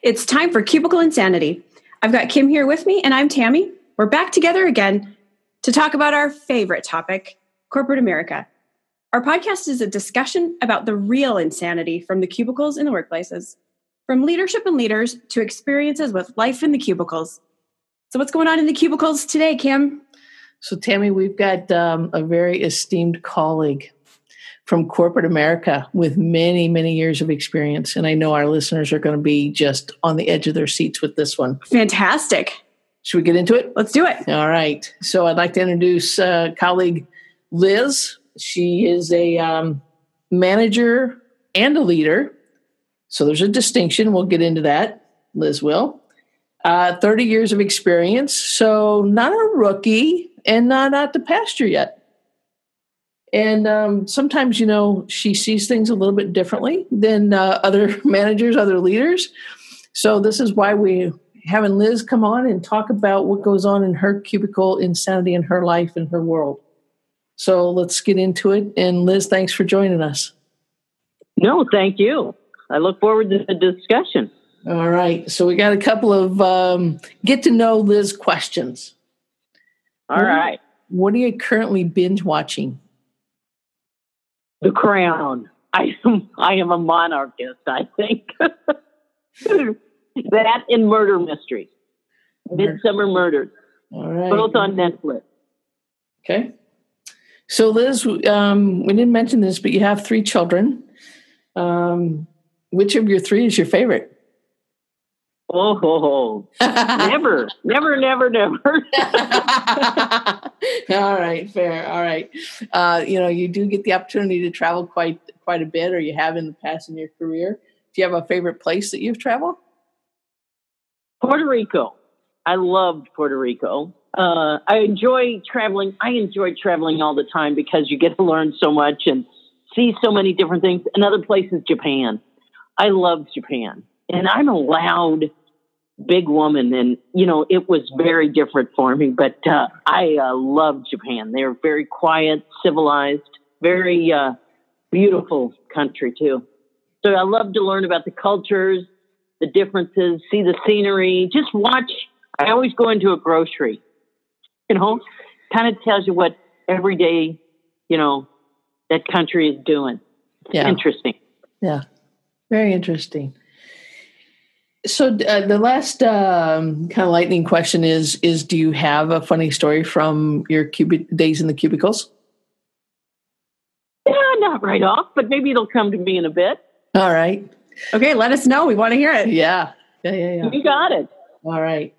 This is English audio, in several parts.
It's time for Cubicle Insanity. I've got Kim here with me, and I'm Tammy. We're back together again to talk about our favorite topic corporate America. Our podcast is a discussion about the real insanity from the cubicles in the workplaces, from leadership and leaders to experiences with life in the cubicles. So, what's going on in the cubicles today, Kim? So, Tammy, we've got um, a very esteemed colleague from corporate America with many, many years of experience. And I know our listeners are going to be just on the edge of their seats with this one. Fantastic. Should we get into it? Let's do it. All right. So I'd like to introduce uh, colleague Liz. She is a um, manager and a leader. So there's a distinction. We'll get into that. Liz will. Uh, 30 years of experience. So not a rookie and not at the pasture yet. And um, sometimes, you know, she sees things a little bit differently than uh, other managers, other leaders. So this is why we having Liz come on and talk about what goes on in her cubicle insanity in her life and her world. So let's get into it. And Liz, thanks for joining us. No, thank you. I look forward to the discussion. All right. So we got a couple of um, get to know Liz questions. All right. What are you currently binge watching? The Crown. I am I am a monarchist. I think that in murder mysteries, Midsomer Murders, All right. both on Netflix. Okay. So, Liz, um, we didn't mention this, but you have three children. Um, which of your three is your favorite? Oh, ho, ho. never, never, never, never. All right, fair. All right. Uh, you know, you do get the opportunity to travel quite quite a bit, or you have in the past in your career. Do you have a favorite place that you've traveled? Puerto Rico. I loved Puerto Rico. Uh, I enjoy traveling. I enjoy traveling all the time because you get to learn so much and see so many different things. Another place is Japan. I love Japan. And I'm a loud, big woman. And, you know, it was very different for me, but uh, I uh, love Japan. They're very quiet, civilized, very uh, beautiful country, too. So I love to learn about the cultures, the differences, see the scenery, just watch. I always go into a grocery, you know, kind of tells you what every day, you know, that country is doing. Yeah. Interesting. Yeah. Very interesting. So uh, the last um, kind of lightning question is: is do you have a funny story from your days in the cubicles? Yeah, not right off, but maybe it'll come to me in a bit. All right. Okay, let us know. We want to hear it. Yeah. Yeah. Yeah. Yeah. You got it. All right.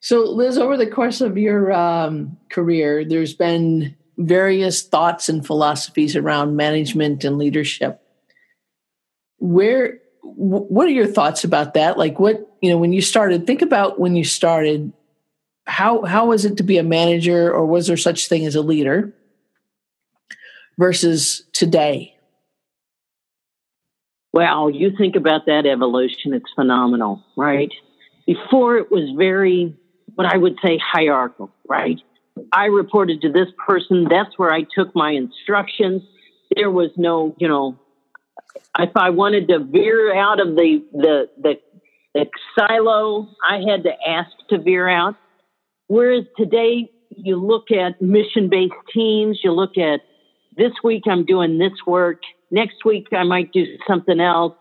So, Liz, over the course of your um, career, there's been various thoughts and philosophies around management and leadership. Where, what are your thoughts about that? Like, what you know, when you started, think about when you started. How how was it to be a manager, or was there such thing as a leader? Versus today. Well, you think about that evolution, it's phenomenal, right? Before it was very, what I would say, hierarchical, right? I reported to this person, that's where I took my instructions. There was no, you know, if I wanted to veer out of the, the, the, the silo, I had to ask to veer out. Whereas today, you look at mission based teams, you look at this week I'm doing this work, next week I might do something else.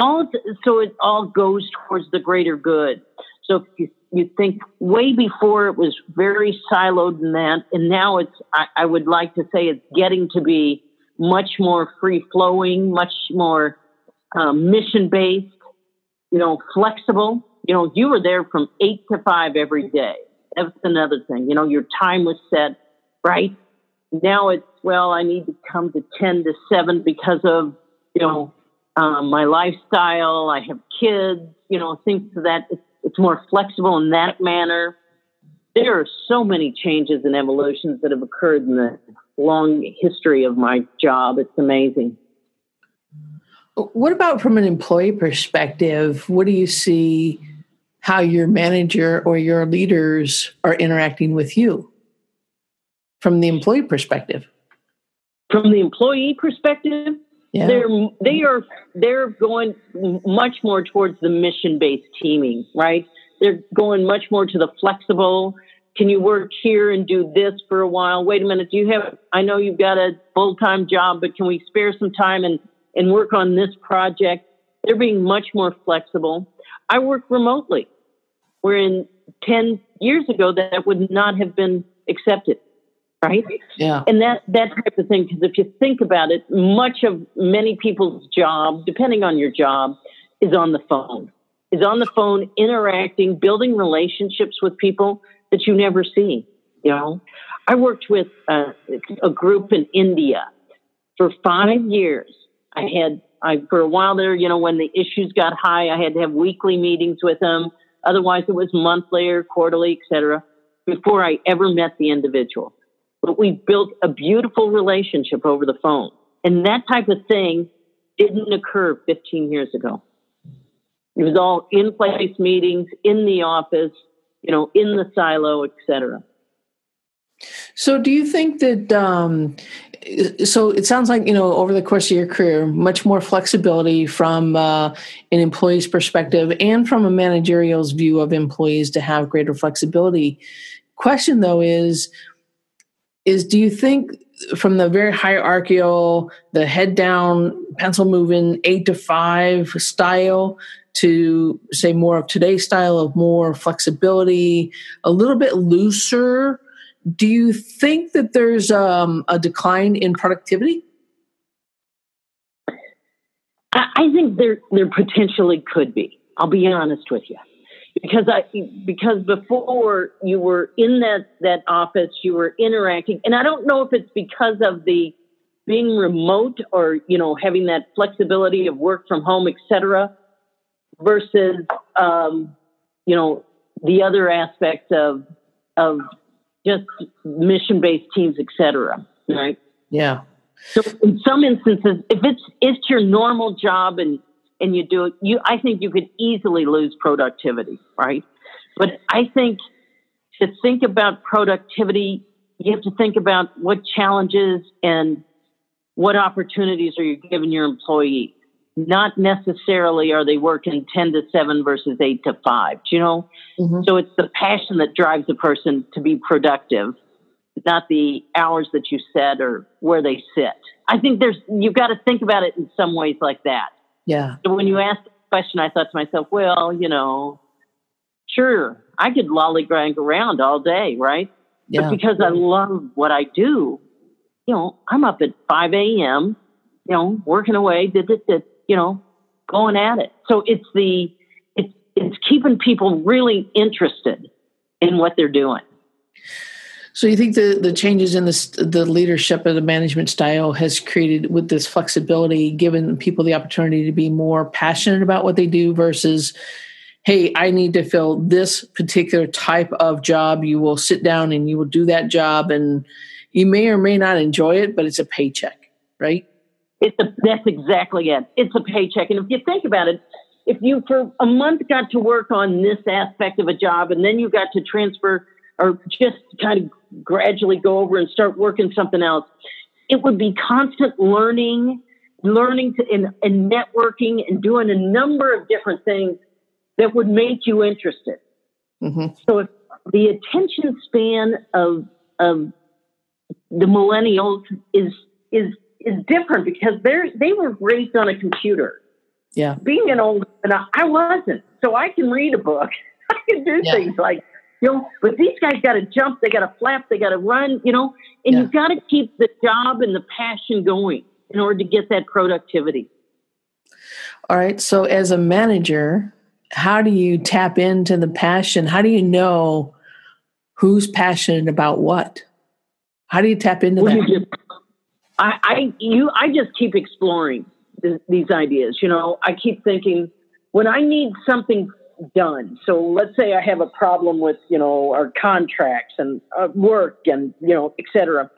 All so it all goes towards the greater good. So you, you think way before it was very siloed in that, and now it's I, I would like to say it's getting to be much more free flowing, much more um, mission based, you know, flexible. You know, you were there from eight to five every day. That's another thing. You know, your time was set, right? Now it's, well, I need to come to 10 to 7 because of, you know, um, my lifestyle. I have kids, you know, things that. It's more flexible in that manner. There are so many changes and evolutions that have occurred in the long history of my job. It's amazing. What about from an employee perspective? What do you see how your manager or your leaders are interacting with you from the employee perspective? From the employee perspective, Yeah. They're they are they're going much more towards the mission based teaming, right? They're going much more to the flexible. Can you work here and do this for a while? Wait a minute, do you have? I know you've got a full time job, but can we spare some time and and work on this project? They're being much more flexible. I work remotely, where in ten years ago that would not have been accepted right? Yeah. And that that type of thing. Because if you think about it, much of many people's job, depending on your job, is on the phone. Is on the phone, interacting, building relationships with people that you never see. You know, I worked with a, a group in India for five years. I had I for a while there, you know, when the issues got high, I had to have weekly meetings with them. Otherwise, it was monthly or quarterly, etc. Before I ever met the individual but we built a beautiful relationship over the phone. And that type of thing didn't occur 15 years ago. It was all in place meetings, in the office, you know, in the silo, etc. So, do you think that? Um, so it sounds like you know over the course of your career, much more flexibility from uh, an employee's perspective and from a managerial's view of employees to have greater flexibility. Question though is, is do you think from the very hierarchical, the head down, pencil moving, eight to five style to say more of today's style of more flexibility, a little bit looser? Do you think that there's um, a decline in productivity? I think there there potentially could be. I'll be honest with you because I because before you were in that that office, you were interacting, and I don't know if it's because of the being remote or you know having that flexibility of work from home, etc., versus um, you know the other aspects of of just mission based teams, etc. Right? Yeah. So in some instances, if it's it's your normal job and and you do it, you I think you could easily lose productivity, right? But I think to think about productivity, you have to think about what challenges and what opportunities are you giving your employees. Not necessarily are they working 10 to 7 versus 8 to 5, you know? Mm-hmm. So it's the passion that drives a person to be productive, not the hours that you set or where they sit. I think there's, you've got to think about it in some ways like that. Yeah. So when you asked the question, I thought to myself, well, you know, sure, I could lollygag around all day, right? Yeah. But because I love what I do, you know, I'm up at 5 a.m., you know, working away, did, did, did, you know, going at it. So it's the, it's, it's keeping people really interested in what they're doing. So you think the the changes in the the leadership of the management style has created with this flexibility, given people the opportunity to be more passionate about what they do versus, hey, I need to fill this particular type of job. You will sit down and you will do that job, and you may or may not enjoy it, but it's a paycheck, right? It's a that's exactly it. It's a paycheck, and if you think about it, if you for a month got to work on this aspect of a job, and then you got to transfer or just kind of gradually go over and start working something else. It would be constant learning, learning to, and, and networking and doing a number of different things that would make you interested. Mm-hmm. So if the attention span of, of the millennials is, is, is different because they're, they were raised on a computer. Yeah. Being an old, and I wasn't. So I can read a book. I can do yeah. things like you know, but these guys got to jump, they got to flap, they got to run, you know, and yeah. you've got to keep the job and the passion going in order to get that productivity. All right. So, as a manager, how do you tap into the passion? How do you know who's passionate about what? How do you tap into well, that? Just, I, I, you, I just keep exploring th- these ideas. You know, I keep thinking when I need something done. So let's say I have a problem with, you know, our contracts and uh, work and, you know, et cetera.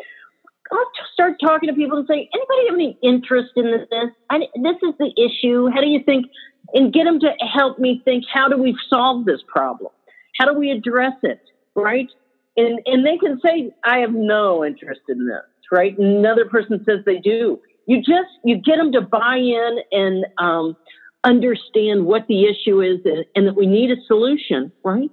I'll start talking to people and say, anybody have any interest in this? I, this is the issue. How do you think? And get them to help me think, how do we solve this problem? How do we address it? Right? And, and they can say, I have no interest in this. Right? Another person says they do. you just you get them to buy in and um, understand what the issue is and, and that we need a solution, right?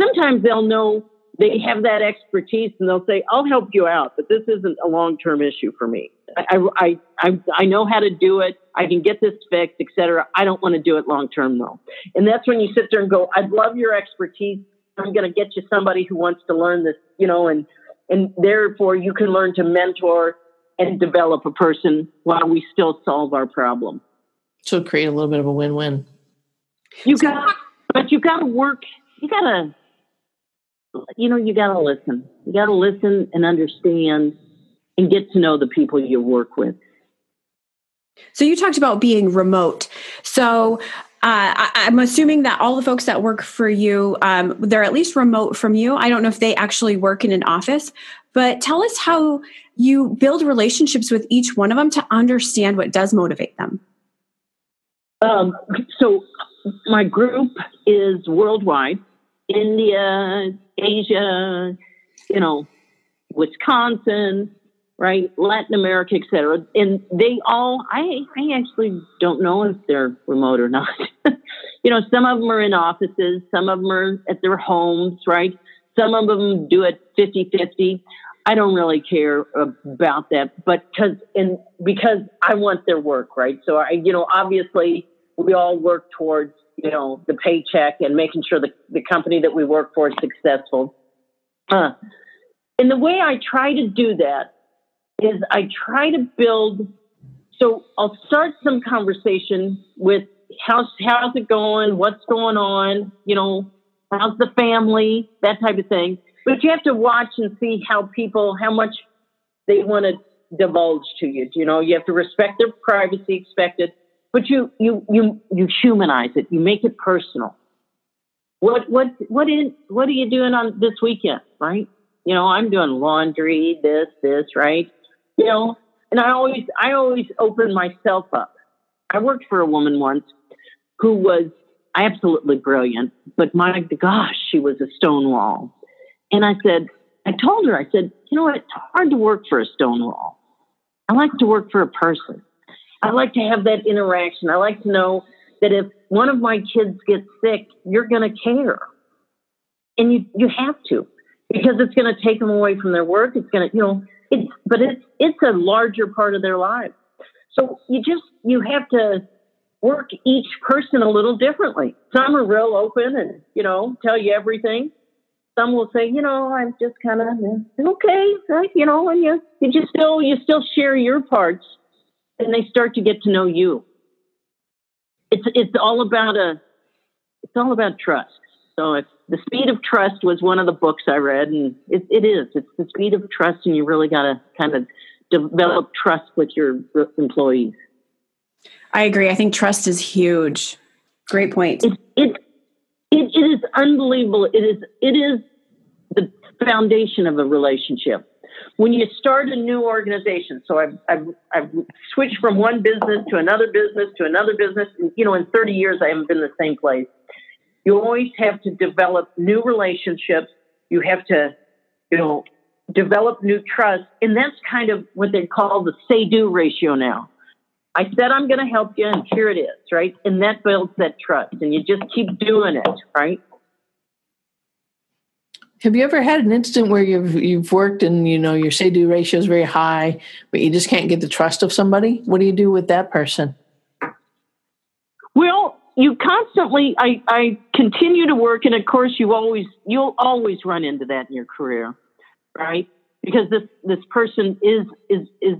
Sometimes they'll know they have that expertise and they'll say, I'll help you out, but this isn't a long term issue for me. I, I, I, I know how to do it. I can get this fixed, etc. I don't want to do it long term though. And that's when you sit there and go, I'd love your expertise. I'm going to get you somebody who wants to learn this, you know, and, and therefore you can learn to mentor and develop a person while we still solve our problem. So create a little bit of a win-win. You got, but you got to work. You got to, you know, you got to listen. You got to listen and understand and get to know the people you work with. So you talked about being remote. So uh, I, am assuming that all the folks that work for you, um, they're at least remote from you. I don't know if they actually work in an office, but tell us how you build relationships with each one of them to understand what does motivate them. Um, so my group is worldwide India, Asia, you know, Wisconsin, right, Latin America, et cetera. And they all, I, I actually don't know if they're remote or not. you know, some of them are in offices, some of them are at their homes, right? Some of them do it 50 50. I don't really care about that, but because and because I want their work, right? So I, you know, obviously we all work towards, you know, the paycheck and making sure the, the company that we work for is successful. Uh, and the way I try to do that is I try to build. So I'll start some conversation with how's how's it going, what's going on, you know, how's the family, that type of thing. But you have to watch and see how people, how much they want to divulge to you. You know, you have to respect their privacy, expect it, but you you you you humanize it. You make it personal. What what what is what are you doing on this weekend, right? You know, I'm doing laundry, this, this, right? You know, and I always I always open myself up. I worked for a woman once who was absolutely brilliant, but my gosh, she was a stonewall. And I said, I told her, I said, you know what? It's hard to work for a stone wall. I like to work for a person. I like to have that interaction. I like to know that if one of my kids gets sick, you're going to care. And you, you have to because it's going to take them away from their work. It's going to, you know, it's, but it's, it's a larger part of their lives. So you just, you have to work each person a little differently. Some are real open and, you know, tell you everything some will say, you know, I'm just kind of okay, right? You know, and you you just still you still share your parts, and they start to get to know you. It's it's all about a it's all about trust. So if the speed of trust was one of the books I read, and it, it is it's the speed of trust, and you really got to kind of develop trust with your employees. I agree. I think trust is huge. Great point. It, it it, it is unbelievable. It is it is the foundation of a relationship. When you start a new organization, so I've, I've, I've switched from one business to another business to another business. And, You know, in 30 years, I haven't been the same place. You always have to develop new relationships. You have to, you know, develop new trust. And that's kind of what they call the say do ratio now. I said I'm going to help you, and here it is, right? And that builds that trust, and you just keep doing it, right? Have you ever had an instant where you've you've worked and you know your say do ratio is very high, but you just can't get the trust of somebody? What do you do with that person? Well, you constantly I, I continue to work and of course you always you'll always run into that in your career, right? Because this this person is is is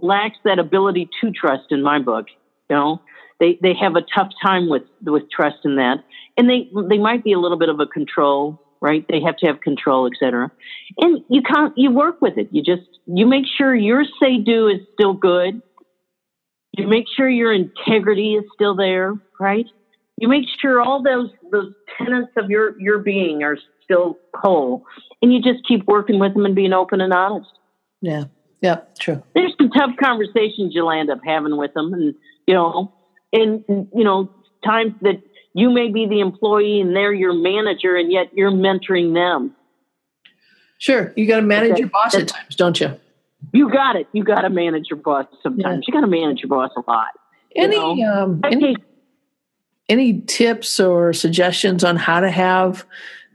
lacks that ability to trust in my book. You know, they they have a tough time with with trust in that, and they they might be a little bit of a control, right? They have to have control, etc. And you can't you work with it. You just you make sure your say do is still good. You make sure your integrity is still there, right? You make sure all those those tenets of your your being are still whole, and you just keep working with them and being open and honest. Yeah. Yeah, true. There's some tough conversations you'll end up having with them, and you know, and you know, times that you may be the employee and they're your manager, and yet you're mentoring them. Sure, you got to manage okay. your boss at times, don't you? You got it. You got to manage your boss sometimes. Yeah. You got to manage your boss a lot. Any um, any, any tips or suggestions on how to have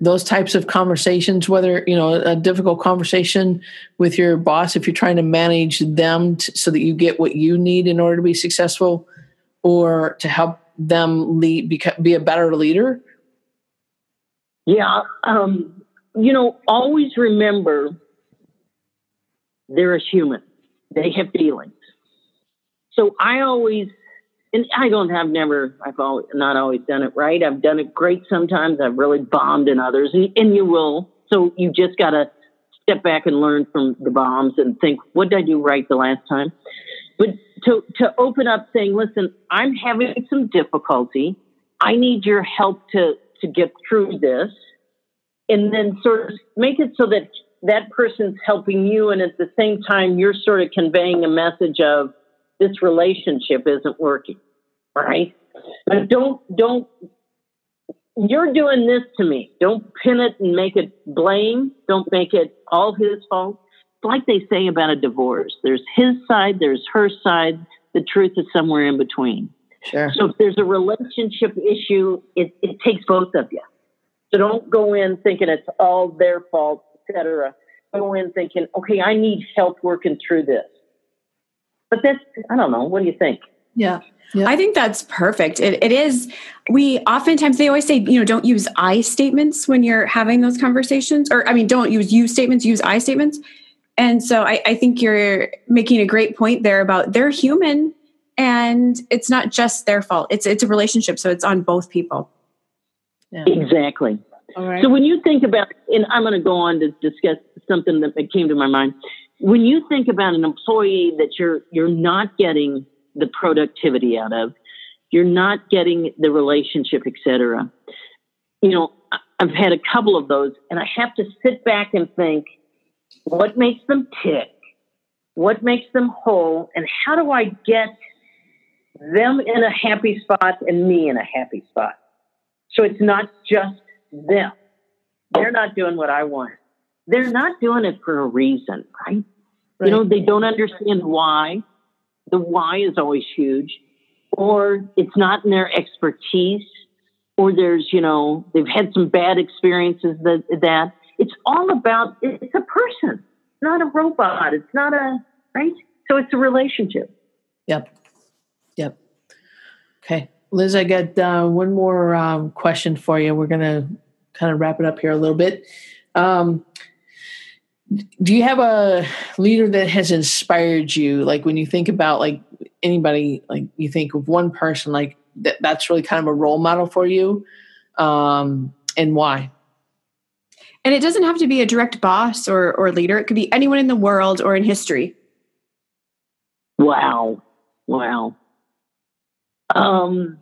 those types of conversations? Whether you know a difficult conversation with your boss, if you're trying to manage them t- so that you get what you need in order to be successful, or to help them lead, be, be a better leader. Yeah, um, you know, always remember they're a human. They have feelings. So I always, and I don't have never, I've always, not always done it right. I've done it great sometimes. I've really bombed in others, and, and you will. So you just got to step back and learn from the bombs and think, what did I do right the last time? But to, to open up saying, listen, I'm having some difficulty. I need your help to, to get through this. And then sort of make it so that that person's helping you and at the same time you're sort of conveying a message of this relationship isn't working right? But don't don't you're doing this to me. Don't pin it and make it blame. Don't make it all his fault. It's like they say about a divorce. There's his side there's her side. The truth is somewhere in between. Sure. So if there's a relationship issue it, it takes both of you. So don't go in thinking it's all their fault etc. Go in thinking, okay, I need help working through this. But that's, I don't know. What do you think? Yeah. Yeah. I think that's perfect. It, it is. We oftentimes they always say, you know, don't use I statements when you're having those conversations, or I mean, don't use you statements, use I statements. And so I, I think you're making a great point there about they're human, and it's not just their fault. It's it's a relationship, so it's on both people. Yeah. Exactly. So when you think about, and I'm going to go on to discuss something that came to my mind. When you think about an employee that you're you're not getting the productivity out of, you're not getting the relationship, etc. You know, I've had a couple of those, and I have to sit back and think, what makes them tick, what makes them whole, and how do I get them in a happy spot and me in a happy spot? So it's not just them. They're not doing what I want. They're not doing it for a reason, right? right? You know, they don't understand why. The why is always huge, or it's not in their expertise, or there's, you know, they've had some bad experiences that, that it's all about, it's a person, not a robot. It's not a, right? So it's a relationship. Yep. Yep. Okay. Liz, I got uh, one more um, question for you. We're going to kind of wrap it up here a little bit. Um, do you have a leader that has inspired you? Like when you think about like anybody, like you think of one person, like that, that's really kind of a role model for you, um, and why? And it doesn't have to be a direct boss or or leader. It could be anyone in the world or in history. Wow, wow. Um,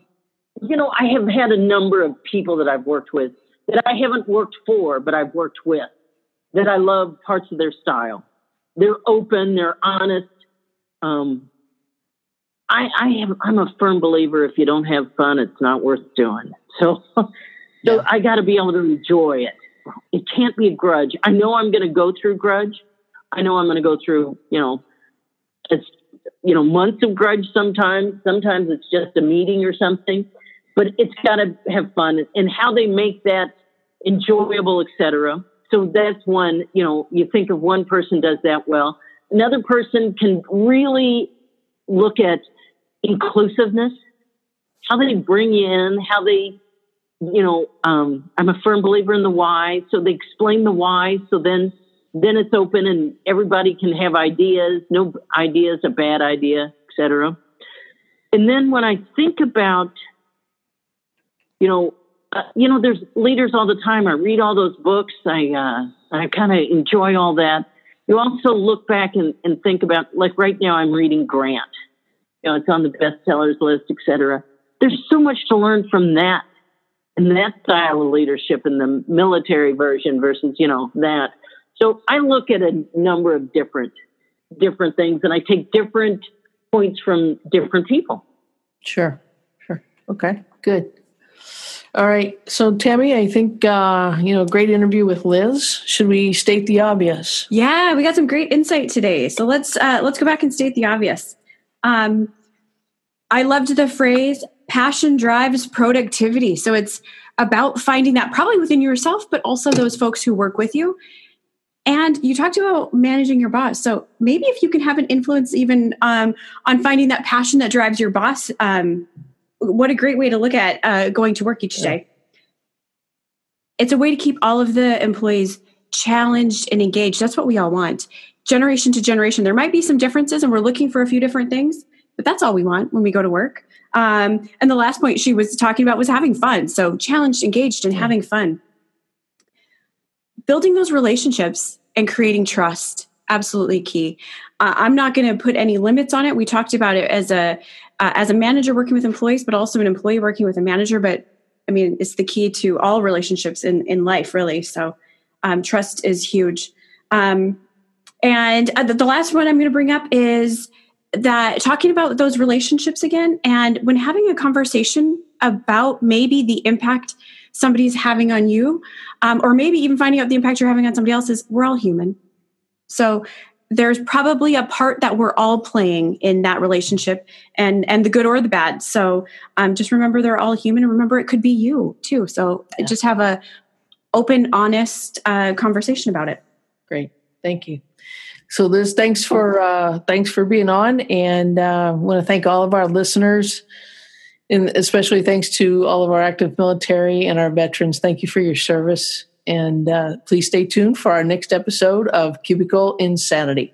you know, I have had a number of people that I've worked with that I haven't worked for, but I've worked with, that I love parts of their style. They're open, they're honest. Um, I, I am, I'm a firm believer if you don't have fun, it's not worth doing. So, so yeah. I got to be able to enjoy it. It can't be a grudge. I know I'm going to go through grudge. I know I'm going to go through, you know, it's you know, months of grudge sometimes. Sometimes it's just a meeting or something, but it's got to have fun and how they make that enjoyable, etc. So that's one, you know, you think of one person does that well. Another person can really look at inclusiveness, how they bring you in, how they, you know, um, I'm a firm believer in the why. So they explain the why. So then then it's open and everybody can have ideas. No idea is a bad idea, etc. And then when I think about, you know, uh, you know, there's leaders all the time. I read all those books. I uh, I kind of enjoy all that. You also look back and, and think about, like right now, I'm reading Grant. You know, it's on the bestsellers list, etc. There's so much to learn from that and that style of leadership in the military version versus, you know, that. So I look at a number of different different things and I take different points from different people. Sure. Sure. Okay. Good. All right. So, Tammy, I think, uh, you know, great interview with Liz. Should we state the obvious? Yeah, we got some great insight today. So let's uh, let's go back and state the obvious. Um, I loved the phrase passion drives productivity. So it's about finding that probably within yourself, but also those folks who work with you. And you talked about managing your boss. So maybe if you can have an influence even um, on finding that passion that drives your boss, um, what a great way to look at uh, going to work each day. It's a way to keep all of the employees challenged and engaged. That's what we all want. Generation to generation, there might be some differences, and we're looking for a few different things, but that's all we want when we go to work. Um, and the last point she was talking about was having fun. So challenged, engaged, and having fun. Building those relationships and creating trust absolutely key. Uh, I'm not going to put any limits on it. We talked about it as a uh, as a manager working with employees, but also an employee working with a manager. But I mean, it's the key to all relationships in in life, really. So um, trust is huge. Um, and uh, the last one I'm going to bring up is that talking about those relationships again, and when having a conversation about maybe the impact somebody's having on you, um, or maybe even finding out the impact you're having on somebody else, is we're all human. So there's probably a part that we're all playing in that relationship and and the good or the bad. So um, just remember they're all human and remember it could be you too. So yeah. just have a open honest uh, conversation about it. Great. Thank you. So liz thanks for uh, thanks for being on and uh, want to thank all of our listeners and especially thanks to all of our active military and our veterans. Thank you for your service and uh, please stay tuned for our next episode of Cubicle Insanity.